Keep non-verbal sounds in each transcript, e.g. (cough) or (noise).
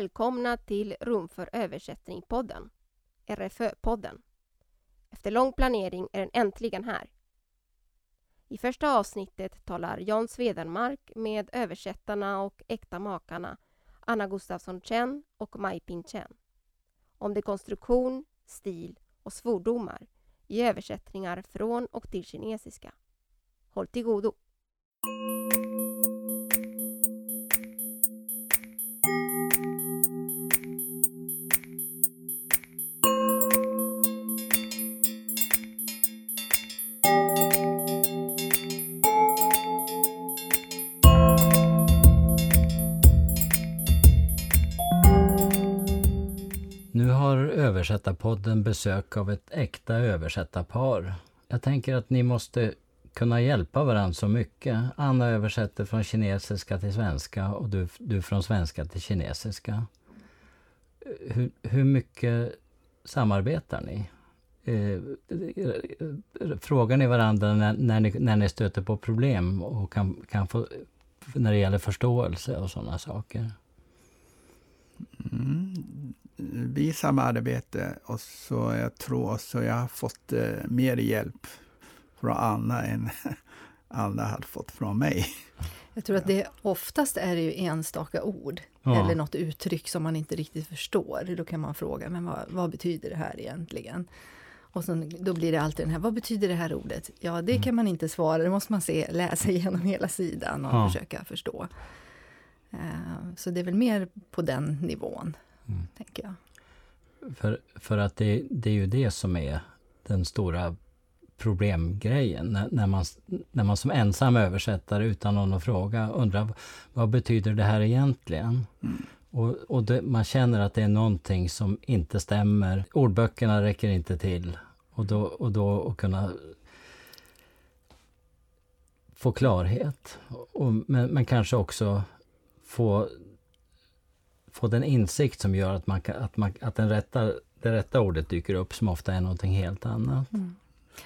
välkomna till Rum för översättning-podden, RFÖ-podden. Efter lång planering är den äntligen här. I första avsnittet talar Jan Svedenmark med översättarna och äkta makarna Anna Gustafsson Chen och Mai Ping Chen om dekonstruktion, stil och svordomar i översättningar från och till kinesiska. Håll till godo! Översättarpodden besök av ett äkta översättarpar. Jag tänker att ni måste kunna hjälpa varandra så mycket. Anna översätter från kinesiska till svenska och du, du från svenska till kinesiska. Hur, hur mycket samarbetar ni? Eh, frågar ni varandra när, när, ni, när ni stöter på problem och kan, kan få, när det gäller förståelse och sådana saker? Mm. Vi samarbetar och så jag tror också jag har fått eh, mer hjälp från Anna än (laughs) Anna har fått från mig. Jag tror att det oftast är det ju enstaka ord Ja. eller något uttryck som man inte riktigt förstår. Då kan man fråga, men vad, vad betyder det här egentligen? Och sen, då blir det alltid den här, vad betyder det här ordet? Ja, det kan man inte svara, det måste man se, läsa (laughs) igenom hela sidan och Ja. försöka förstå. Eh, Så det är väl mer på den nivån, Mm. tänker jag. För, för att det, det är ju det som är den stora problemgrejen. När, när, man, när man som ensam översättare utan någon att fråga undrar vad betyder det här egentligen? Mm. Och, och det, man känner att det är någonting som inte stämmer. Ordböckerna räcker inte till. Och då, och då att kunna få klarhet. Och, men, men kanske också få, få den insikt som gör att, man, att, man, att den rätta, det rätta ordet dyker upp som ofta är någonting helt annat.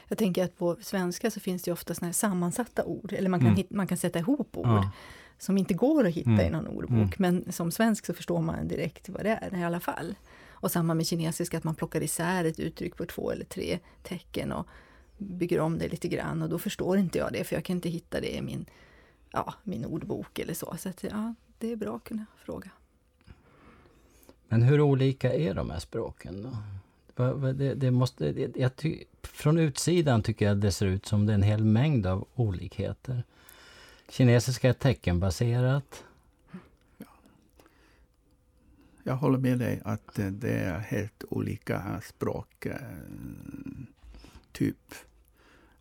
Jag tänker att på svenska så finns det ofta såna här sammansatta ord, eller man kan, Mm. hit, man kan sätta ihop ord. Ja. som inte går att hitta Mm. i någon ordbok. Mm. Men som svensk så förstår man direkt vad det är i alla fall. Och samma med kinesiska, att man plockar isär ett uttryck på två eller tre tecken och bygger om det lite grann. Och då förstår inte jag det, för jag kan inte hitta det i min, ja, min ordbok eller så. Så att, ja, det är bra att kunna fråga. Men hur olika är de här språken då? Det, det måste, det, jag ty, från utsidan tycker jag det ser ut som det är en hel mängd av olikheter. Kinesiska är teckenbaserat. Jag håller med dig att det är helt olika språk. Eh, typ.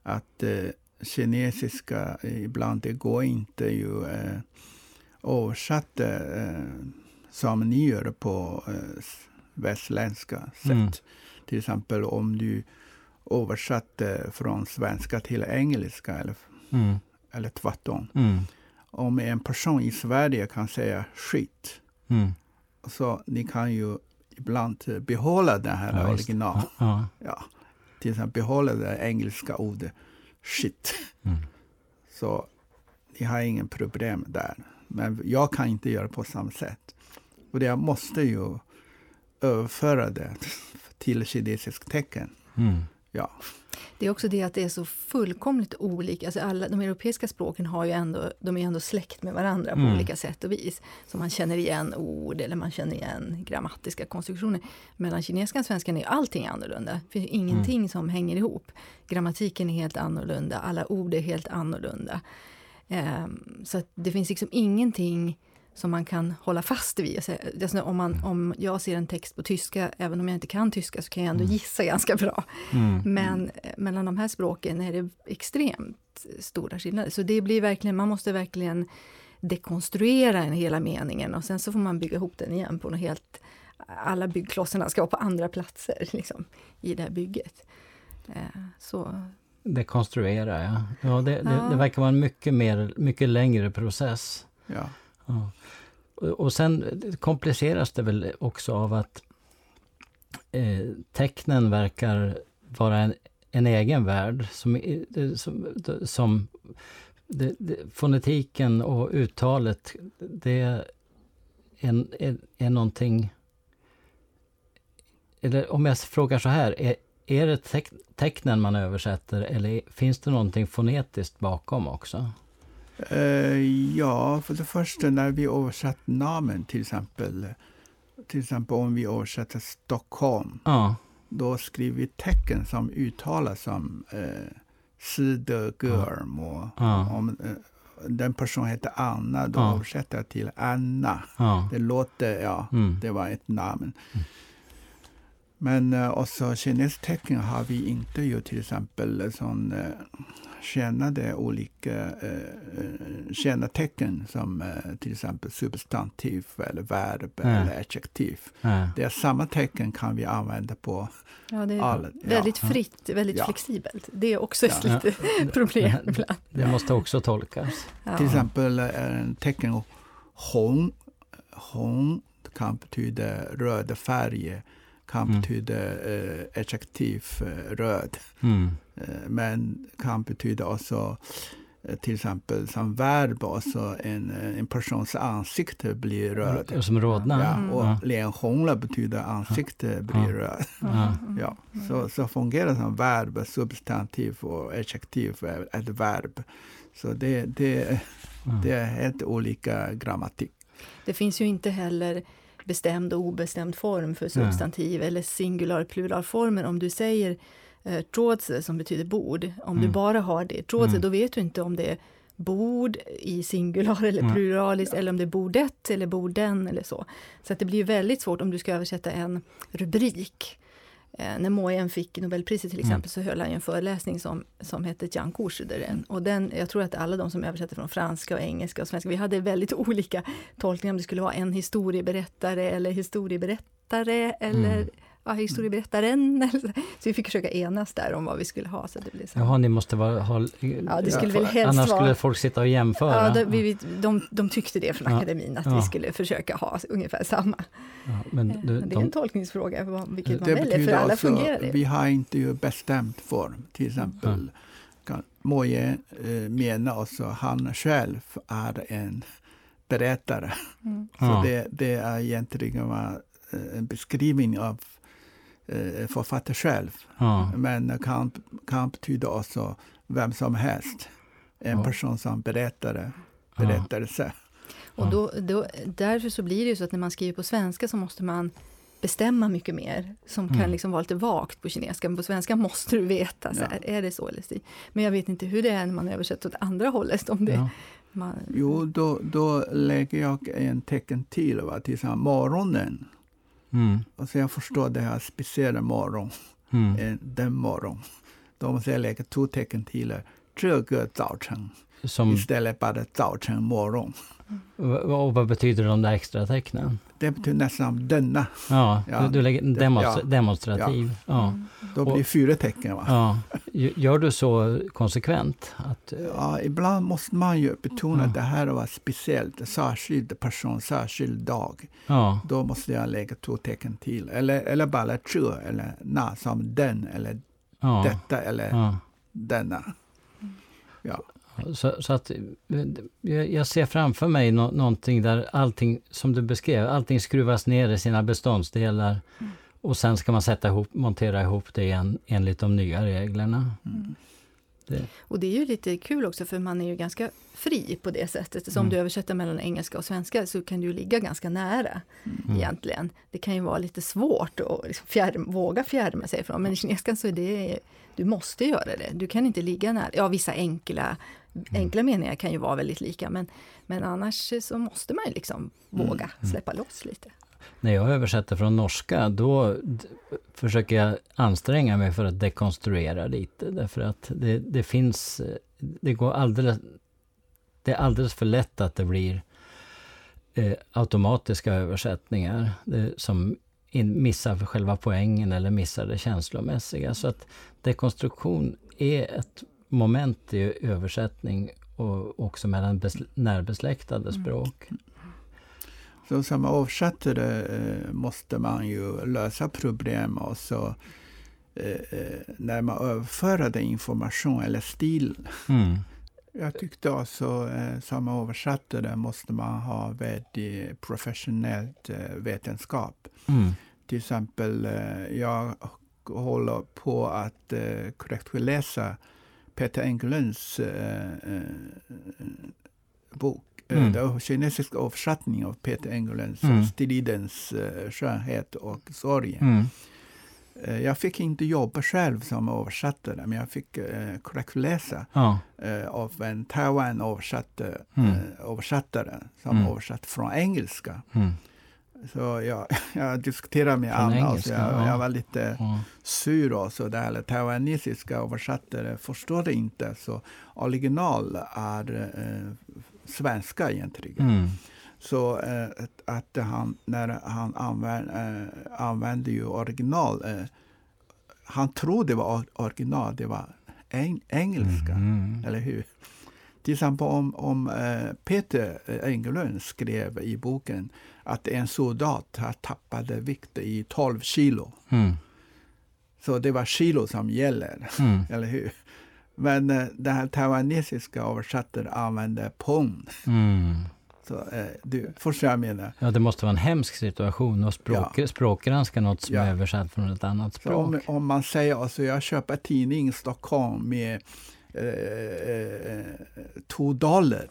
Att eh, kinesiska ibland, det går inte ju eh, översätta som ni gör på eh, västländska sätt. Mm. Till exempel om du översatte från svenska till engelska eller, Mm. eller tvärtom. Mm. Om en person i Sverige kan säga skit, Mm. så ni kan ju ibland eh, behålla det här Ja, original. Ja. (laughs) Ja. Till exempel behålla det engelska ordet shit. Mm. Så ni har ingen problem där. Men jag kan inte göra på samma sätt. Och det jag måste ju överföra det till kinesisk tecken. Mm. Ja. Det är också det att det är så fullkomligt olika. Alltså alla, de europeiska språken har ju ändå, de är ändå släkt med varandra på Mm. olika sätt och vis. Så man känner igen ord eller man känner igen grammatiska konstruktioner. Mellan kineskan och svenskan är ju allting annorlunda. Det finns ingenting som hänger ihop. Grammatiken är helt annorlunda, alla ord är helt annorlunda. Ehm, så att det finns liksom ingenting som man kan hålla fast vid. Alltså, alltså om, man, om jag ser en text på tyska, även om jag inte kan tyska, så kan jag ändå gissa ganska bra. Mm. Men eh, mellan de här språken är det extremt stora skillnader. Så det blir verkligen, man måste verkligen dekonstruera en hela meningen och sen så får man bygga ihop den igen på något helt... Alla byggklossarna ska vara på andra platser (laughs) liksom, i det här bygget. Eh, Så Dekonstruera, ja. ja, det, det, Ja. det verkar vara en mycket, mer, mycket längre process. ja. Ja. Och, sen kompliceras det väl också av att eh, tecknen verkar vara en, en egen värld som, som, som det, det, fonetiken och uttalet det är, är, är någonting... Eller om jag frågar så här, är, är det teck, tecknen man översätter eller finns det någonting fonetiskt bakom också? Uh, ja, för det första när vi översatt namn till exempel. Till exempel om vi översätter Stockholm. Ja. Då skriver vi tecken som uttalas som. Och Ja. om uh, den personen heter Anna, då Ja. översätter jag till Anna. Ja. Det låter, ja, Mm. det var ett namn. Men uh, också kinestecken har vi inte ju till exempel sån uh, tjänade olika uh, tjänartecken som uh, till exempel substantiv eller verb Ja. eller adjektiv. Ja. Det är samma tecken kan vi använda på Ja, det är alla. väldigt Ja. fritt, väldigt Ja. flexibelt. Det är också ett Ja. litet (laughs) problem ibland. Det måste också tolkas. Ja. Till exempel en tecken hon, hon kan betyda röd färg, kan Mm. betyda uh, adjektiv uh, röd. Mm. Eh, Men kan betyda också eh, till exempel som verb också en, eh, en persons ansikte blir röd. Som rodnar. Ja, Mm. och Ja. lenhångla betyder ansikte blir Ja. röd. Ja. Ja, så, så fungerar som verb, substantiv och adjektiv ett verb. Så det, det, det är helt olika grammatik. Det finns ju inte heller bestämd och obestämd form för substantiv eller singular pluralformer. Om du säger eh, som betyder bord, om du Mm. bara har det trådse, Mm. då vet du inte om det är bord i singular (laughs) eller Mm. pluralis eller om det är bordet eller borden eller så. Så att det blir väldigt svårt om du ska översätta en rubrik. Eh, när Moyen fick Nobelpriset till Mm. exempel så höll han en föreläsning som, som hette Jan Korsuderen. Och den, jag tror att alla de som översätter från franska och engelska och svenska, vi hade väldigt (laughs) olika tolkningar om det skulle vara en historieberättare eller historieberättare eller Mm. Ja, historieberättaren. (laughs) Så. vi fick försöka enas där om vad vi skulle ha. Så det blev så. Jaha, ni måste vara, ha... Ja, det skulle Ja, väl helst Annars vara... skulle folk sitta och jämföra. Ja, de, vi, de, de tyckte det från Ja. akademin, att Ja. vi skulle försöka ha ungefär samma. Ja, men Eh, du, Men det är en de, tolkningsfråga, vad- vilket man Det väljer, för alla alltså, fungerar det. vi har inte ju bestämt form. Till exempel kan Moje eh, menar också han själv är en berättare. Mm. Så Ja. det, det är egentligen eh, en beskrivning av eh, författaren själv. ja. Men kan, kan betyda också vem som helst. En Ja. person som berättare, Ja. berättelse. Och då, då, därför så blir det ju så att när man skriver på svenska så måste man bestämma mycket mer, som kan Mm. liksom vara lite vagt på kinesiska. Men på svenska måste du veta, så Ja. här, är det så eller så? Men jag vet inte hur det är när man översätter åt andra hållet. Om det, Ja. man, Jo, då, då lägger jag en tecken till, va, till morgonen. Mm. Och så jag förstår det här speciella morgon, Mm. eh, den morgon. Då måste jag lägga två tecken till. 这个早晨 som... Istället för att ta en morgon. Mm. Och vad betyder de där extra tecknen? Det betyder nästan denna. Ja, ja. du, lägger demonstra ja. demonstrativ. Ja. ja. Då blir det fyra tecken. Va? Ja. Gör du så konsekvent? Att... Ja, ibland måste man ju betona att det här var speciellt, särskild person, särskild dag. Ja. Då måste jag lägga två tecken till, eller, eller bara tre, eller na, som den, eller detta, eller denna. Mm. Ja. Så, så att jag ser framför mig nå någonting där allting, som du beskrev, allting skruvas ner i sina beståndsdelar. Och sen ska man sätta ihop, montera ihop det igen enligt de nya reglerna. Mm. Det, Och det är ju lite kul också för man är ju ganska fri på det sättet. Så om Mm. du översätter mellan engelska och svenska så kan du ju ligga ganska nära Mm. egentligen. Det kan ju vara lite svårt att liksom fjärm, våga fjärma sig från, men i kinesiskan så är det, du måste göra det. Du kan inte ligga nära. Ja, vissa enkla, Mm. enkla meningar kan ju vara väldigt lika, men, men annars så måste man ju liksom våga Mm. släppa loss lite. när jag översätter från norska, då försöker jag anstränga mig för att dekonstruera lite. Därför att det, det finns, det går alldeles, det är alldeles för lätt att det blir eh, automatiska översättningar eh, som in, missar själva poängen eller missar det känslomässiga. Så att dekonstruktion är ett moment i översättning och också mellan bes- närbesläktade språk. Så som översättare eh, måste man ju lösa problem och så eh, eh, när man överför den information eller stil Mm. Jag tyckte också eh, som översättare måste man ha väldigt professionellt vetenskap. Mm. Till exempel, jag håller på att eh, korrektläsa Peter Englunds bok. Eh, Mm. Den kinesiska översättningen av Peter Englunds Mm. Stridens eh, skönhet och sorg. Mm. Eh, Jag fick inte jobba själv som översättare, men jag fick eh, korrektläsa Ja. eh, av en Taiwan översatte, Mm. eh, översättare som Mm. översatt från engelska. Mm. Så jag, (laughs) jag diskuterade med Från och engelska, jag, ja. jag var lite Ja. sur också. Det här taiwanesiska översättare förstår det inte. Så original är eh, svenska egentligen. Mm. Så eh, att, han, när han använder, eh, använde ju original, eh, han trodde det var or- original, det var eng, engelska. Mm. Eller hur? Till exempel om, om eh, Peter Engelund skrev i boken att en soldat har tappat vikt i 12 kilo. Mm. Så det var kilo som gäller, Mm. (laughs) eller hur? Men eh, den här taiwanesiska översättaren använde pund. Mm. Så, eh, du förstår vad jag menar? Ja, det måste vara en hemsk situation att språk, språkgranska något som Ja. är översatt från ett annat språk. om, om man säger alltså jag köper tidning i Stockholm med eh, eh, två dollar.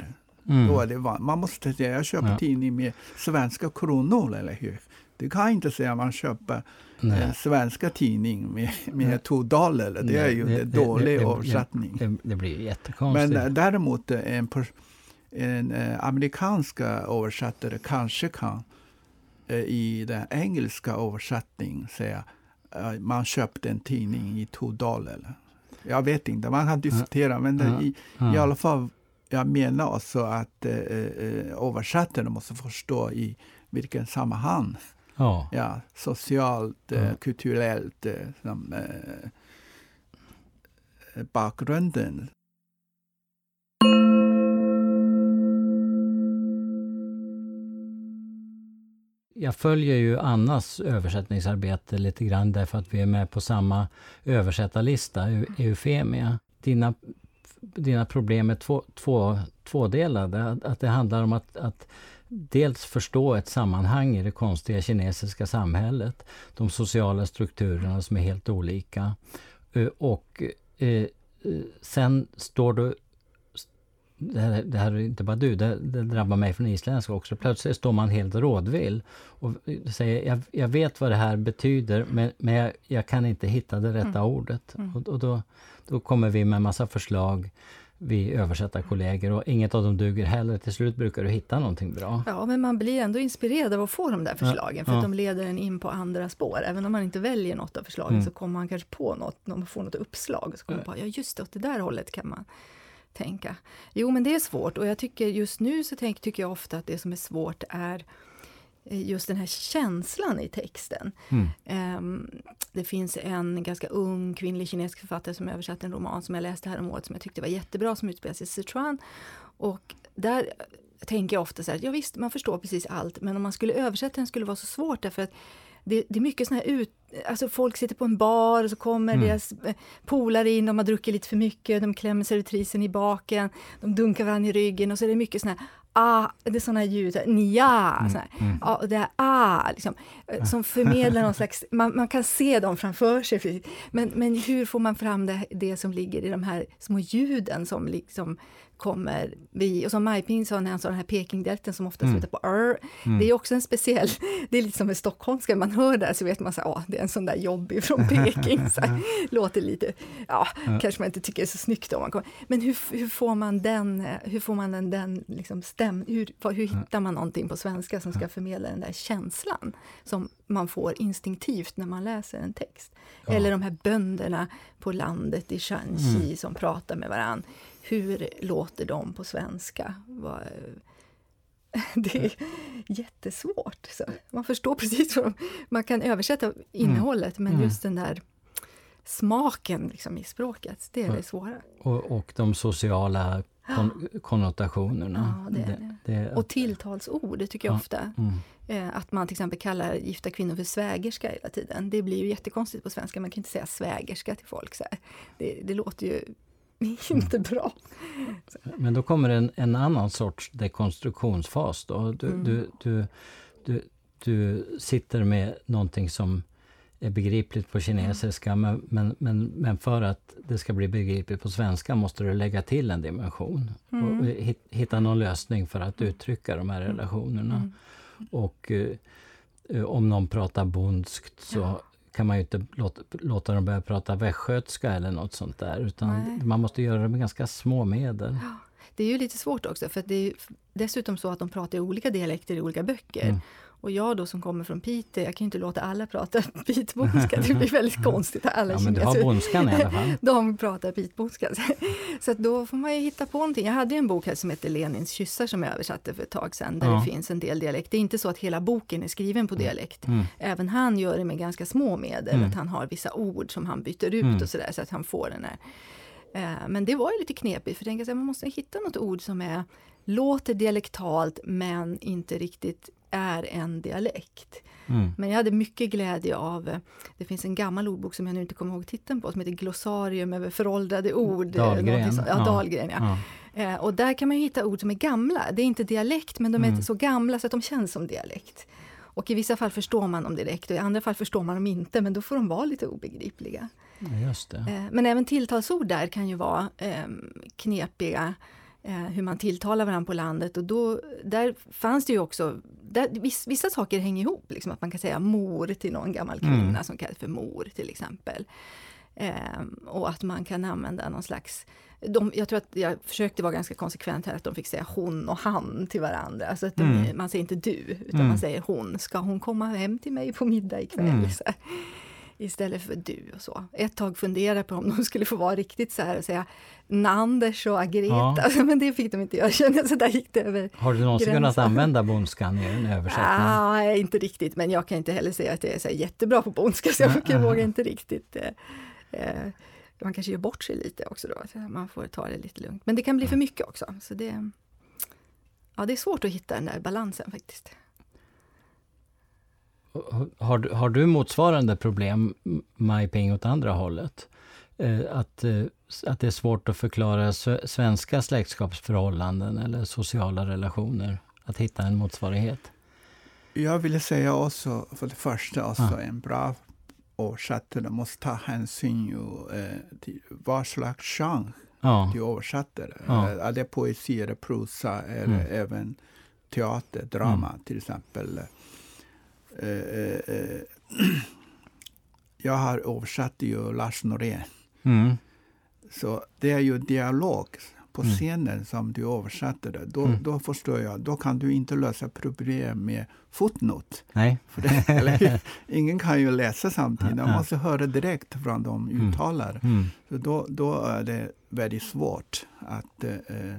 Mm. Då är det van- man måste säga jag köper Ja. tidning med svenska kronor, eller hur? Du kan inte säga man köper en svenska tidning med, med två dollar. Det är Nej, ju det- en dålig det- det- översättning. Det, det blir jättekonstigt. Men eh, däremot eh, en, en eh, amerikanska översättare kanske kan eh, i den engelska översättningen säga eh, man köpte en tidning i två dollar. Jag vet inte, man kan diskutera men det, i, i alla fall jag menar också att eh, eh, översättaren måste förstå i vilken sammanhang, ja. ja, socialt, eh, Ja. kulturellt, eh, som, eh, bakgrunden. Jag följer ju Annas översättningsarbete lite grann därför att vi är med på samma översättarlista, Eu- Eufemia. Dina, dina problem är två, två, tvådelade. Att det handlar om att, att dels förstå ett sammanhang i det konstiga kinesiska samhället. De sociala strukturerna som är helt olika. Eh, Och eh, eh, sen står du det här, det här är inte bara du, det, det drabbar mig från isländska också. Plötsligt står man helt rådvill och säger jag, jag vet vad det här betyder men, men jag, jag kan inte hitta det rätta Mm. ordet. Mm. Och, och då, då kommer vi med massa förslag, vi översättarkollegor och inget av dem duger heller. Till slut brukar du hitta någonting bra. Ja, men man blir ändå inspirerad av att få de där förslagen, för ja. att de leder en in på andra spår. Även om man inte väljer något av förslagen Mm. så kommer man kanske på något, när man får något uppslag, så kommer man på, ja just det, åt det där hållet kan man tänka. Jo, men det är svårt och jag tycker just nu så tänk, tycker jag ofta att det som är svårt är just den här känslan i texten. Mm. Ehm, det finns en ganska ung kvinnlig kinesisk författare som översatte en roman som jag läste här om året som jag tyckte var jättebra, som utspelar sig i Sichuan. Och där tänker jag ofta så här, ja visst, man förstår precis allt, men om man skulle översätta den skulle det vara så svårt därför att det, det är mycket såna här ut... Alltså folk sitter på en bar och så kommer Mm. deras eh, polare in, de har druckit lite för mycket, de klämmer servitrisen i baken, de dunkar varandra i ryggen och så är det mycket såna här ah, det är såna ljud, här, nja, Mm, så här. mm. Ja, och det är ah, liksom, eh, som förmedlar någon (laughs) slags, man, man kan se dem framför sig. Men, men hur får man fram det, det som ligger i de här små ljuden som liksom kommer vi, och som Majping sa när han sa den här Pekingdialekten som ofta Mm. slutar på r. Mm. Det är också en speciell, (laughs) det är lite som med stockholmska, man hör där så vet man att ah, det är en sån där jobbig från (laughs) Peking. Så här, låter lite, ja, Ja. kanske man inte tycker är så snyggt om man kommer. Men hur, hur får man den, eh, hur får man den, den liksom stäm, hur, hur hittar man någonting på svenska som ska förmedla den där känslan som man får instinktivt när man läser en text? Ja. Eller de här bönderna på landet i Shanxi Mm. som pratar med varann. Hur låter de på svenska? (laughs) Det är jättesvårt. Så man förstår precis vad de, Man kan översätta innehållet, men Mm. just den där smaken liksom, i språket, det är det svåra. Och, och de sociala kon, konnotationerna. Ja, det det. det, Och tilltalsord, det tycker jag Ja. ofta. mm. Eh, att man till exempel kallar gifta kvinnor för svägerska hela tiden. Det blir ju jättekonstigt på svenska, man kan inte säga svägerska till folk. Så det låter ju inte bra. Men då kommer en, en annan sorts dekonstruktionsfas. Då. Du, Mm. du, du, du, du sitter med någonting som är begripligt på kinesiska men, men, men, men för att det ska bli begripligt på svenska måste du lägga till en dimension Mm. och hit- hitta någon lösning för att uttrycka de här relationerna. Mm. Och eh, om någon pratar bondskt så. Kan man ju inte låta, låta dem börja prata västgötska eller något sånt där. Utan Nej. man måste göra det med ganska små medel. Det är ju lite svårt också, för det är dessutom så att de pratar i olika dialekter i olika böcker. Mm. Och jag då som kommer från Piteå, jag kan ju inte låta alla prata (laughs) pitbondska, det blir väldigt (laughs) konstigt. Alla Ja, men du har bondskan i alla fall. (laughs) de pratar pitbondska. Så då får man ju hitta på någonting. Jag hade ju en bok här som heter Lenins kyssar som jag översatte för ett tag sedan, där Ja. det finns en del dialekt. Det är inte så att hela boken är skriven på dialekt. Mm. Även han gör det med ganska små medel, Mm. att han har vissa ord som han byter ut Mm. och sådär, så att han får den här. Eh, Men det var ju lite knepigt, för jag att man måste hitta något ord som är, låter dialektalt men inte riktigt är en dialekt. Mm. Men jag hade mycket glädje av, eh, det finns en gammal ordbok som jag nu inte kommer ihåg titeln på, som heter Glossarium över föråldrade ord. eh, Dahlgren. så- Ja, Ja. Dahlgren, ja. Ja. Eh, och där kan man hitta ord som är gamla. Det är inte dialekt, men de är Mm. så gamla så att de känns som dialekt. Och i vissa fall förstår man dem direkt och i andra fall förstår man dem inte, men då får de vara lite obegripliga. Ja, Just det. Eh, men även tilltalsord där kan ju vara eh, knepiga, hur man tilltalar varandra på landet. Och då, där fanns det ju också, där, viss, vissa saker hänger ihop, liksom att man kan säga mor till någon gammal kvinna Mm. som kallas för mor till exempel. Eh, och att man kan använda någon slags de, jag tror att jag försökte vara ganska konsekvent här, att de fick säga hon och han till varandra. Alltså att de, Mm. Man säger inte du, utan Mm. man säger hon. Ska hon komma hem till mig på middag ikväll? Mm. Så. Istället för du och så. Ett tag funderade på om de skulle få vara riktigt så här och säga Nanders och Agreta. Ja. (laughs) Men det fick de inte göra, jag kände så där gick det över. Har du någonsin kunnat gränsen. använda bondskan i en översättning? Nej, inte riktigt, men jag kan inte heller säga att jag är så jättebra på bondska, så jag nej. vågar inte riktigt. Eh, eh, man kanske gör bort sig lite också då, man får ta det lite lugnt. Men det kan bli för mycket också. Så det, ja, det är svårt att hitta den där balansen faktiskt. Har, du- har du motsvarande problem, Maj Ping, åt andra hållet? Eh, att, eh, att det är svårt att förklara sv- svenska släktskapsförhållanden eller sociala relationer? Att hitta en motsvarighet? Jag vill säga också, för det första, också, Ja. en bra översättare måste ta hänsyn ju, eh, till vad slags genre Ja, du översätter. Ja. Eh, Är det poesi eller prosa eller Mm. även teater, drama till exempel. Eh, eh, eh, (clears throat) jag har översatt ju Lars Norén. mm. Så det är ju dialog på Mm. scenen som du översätter det. Då, Mm. då förstår jag, då kan du inte lösa problem med fotnot. nej. För det, (laughs) ingen kan ju läsa samtidigt, Ja. måste höra direkt från de Mm. uttalar. Mm. Så då, då är det väldigt svårt att eh,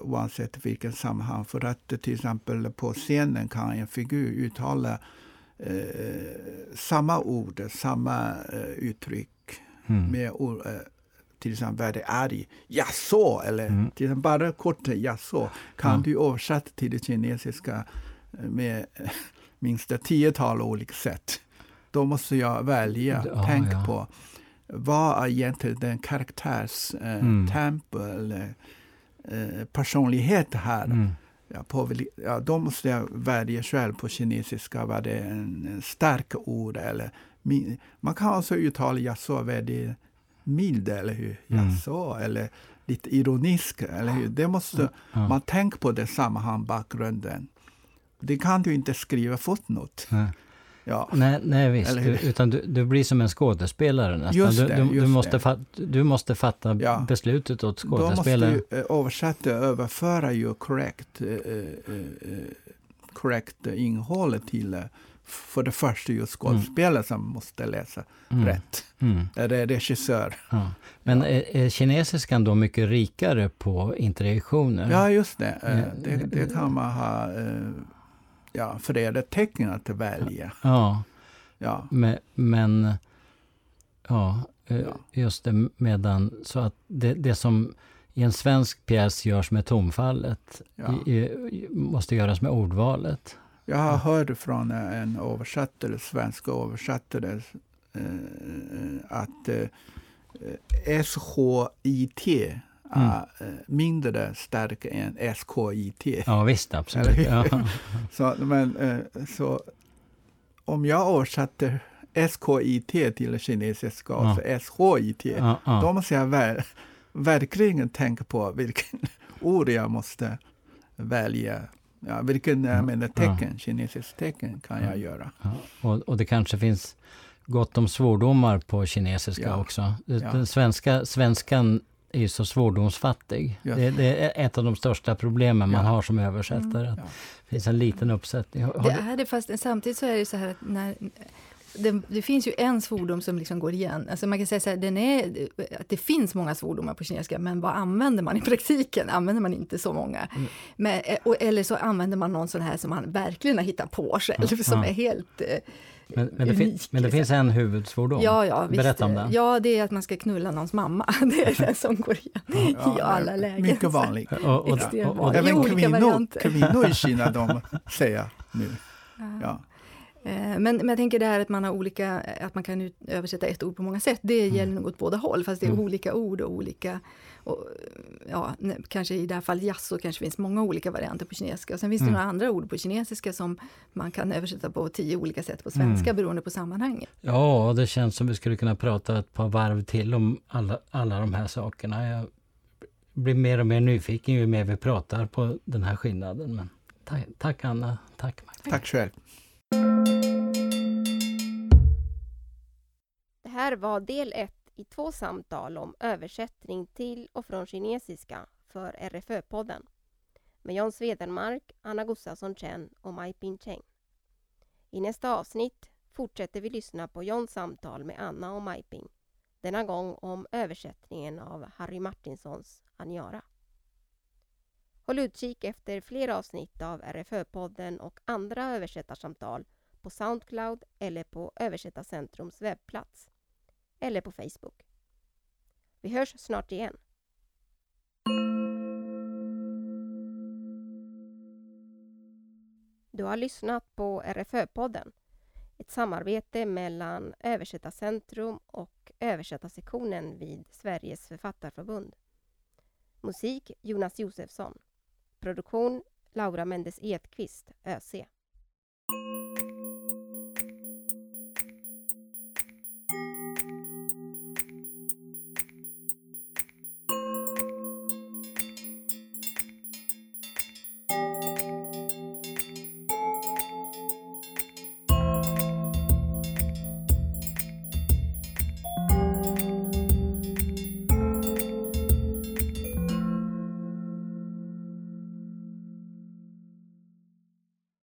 oavsett vilken sammanhang. För att eh, till exempel på scenen kan en figur uttala eh, samma ord, samma eh, uttryck Mm. med ord, eh, till exempel vad det är i jaså eller Mm. till exempel bara kort jaså kan Ja. du översätta till det kinesiska eh, med eh, (laughs) minst tiotal olika sätt. Då måste jag välja, Ja, tänk ja. på vad är egentligen den karaktärs eh, Mm. tempo eller eh, personlighet här. Mm. Ja, på, ja, då måste jag välja själv på kinesiska vad det en, en stark ord eller mi- man kan också uttala jaså väldigt mild, eller hur? Mm. Jaså, eller lite ironisk, eller hur? Det måste Ja. man tänka på det sammanhang, bakgrunden. Det kan du inte skriva fotnot. Nej. Ja. Nej, nej visst, du, utan du, du blir som en skådespelare nästan. Just du, det, du, du, just måste det. fat, du måste fatta Ja. beslutet åt Då måste skådespelaren. du eh, översätta, överföra ju korrekt, eh, eh, eh, korrekt innehåll till eh, för det första ju skådespelare som måste läsa Mm. rätt. Mm. Eller regissör. Ja. Men är, är kinesiskan då mycket rikare på interjektioner? Ja, just det. Det, det kan man ha ja, flera tecken att välja. Ja, Ja. men, men ja, eh, Ja. just det medan så att det, det som i en svensk pjäs görs med tonfallet Ja. i, i, måste göras med ordvalet. Jag har hört från en översättare, svensk översättare, eh, att eh, SHIT är eh, mindre stark än SKIT. Ja visst, absolut. Ja. (laughs) Så, men, eh, så om jag översätter SKIT till kinesiska och Ja. så SHIT, Ja, ja. då måste jag ver verkligen tänka på vilken (laughs) ord jag måste välja. Ja, vilken jag menar, tecken, kinesiskt tecken kan jag göra. Ja, och, och det kanske finns gott om svordomar på kinesiska Ja. också. Ja. Den svenska, svenskan är så svordomsfattig. Ja. Det, det är ett av de största problemen man Ja. har som översättare. Att Ja. Det finns en liten uppsättning. Har, har Det är det, fast samtidigt så är det så här att när, det, det finns ju en svordom som liksom går igen. Alltså man kan säga så här, den är, att det finns många svordomar på kinesiska, men vad använder man i praktiken? Använder man inte så många? Men, eh, och, eller så använder man någon sån här som man verkligen har hittat på själv, som Ja. är helt... eh, men, men, det fin, unik, men det liksom. finns en huvudsvordom. Ja, ja, visst. Berätta om den. Ja, det är att man ska knulla någons mamma. (laughs) Det är den som går igen i alla lägen. Mycket vanligt. Och, och, och, och, Även kvinnor, i Kina, de (laughs) säger nu. Ja. Eh, Men, men jag tänker det här att man, har olika, att man kan översätta ett ord på många sätt, det gäller nog åt båda håll, fast det är Mm. olika ord och olika... Och, ja, kanske i det här fallet jazz så kanske finns många olika varianter på kinesiska. Och sen finns det Mm. några andra ord på kinesiska som man kan översätta på tio olika sätt på svenska Mm. beroende på sammanhanget. ja, det känns som vi skulle kunna prata ett par varv till om alla, alla de här sakerna. Jag blir mer och mer nyfiken ju mer vi pratar på den här skillnaden. Men tack, tack Anna, tack Max. Tack själv. Det här var del ett i två samtal om översättning till och från kinesiska för RFÖ-podden med John Svedenmark, Anna Gustafsson Chen och Mai Ping Cheng. I nästa avsnitt fortsätter vi lyssna på Johns samtal med Anna och Mai Ping. Denna gång om översättningen av Harry Martinsons Aniara. Håll utkik efter fler avsnitt av RFÖ-podden och andra översättarsamtal på Soundcloud eller på Översättarcentrums webbplats. Eller på Facebook. Vi hörs snart igen. Du har lyssnat på RFÖ-podden. Ett samarbete mellan Översättarcentrum och Översättarsektionen vid Sveriges författarförbund. Musik Jonas Josefsson. Produktion Laura Mendes Edqvist, ÖC.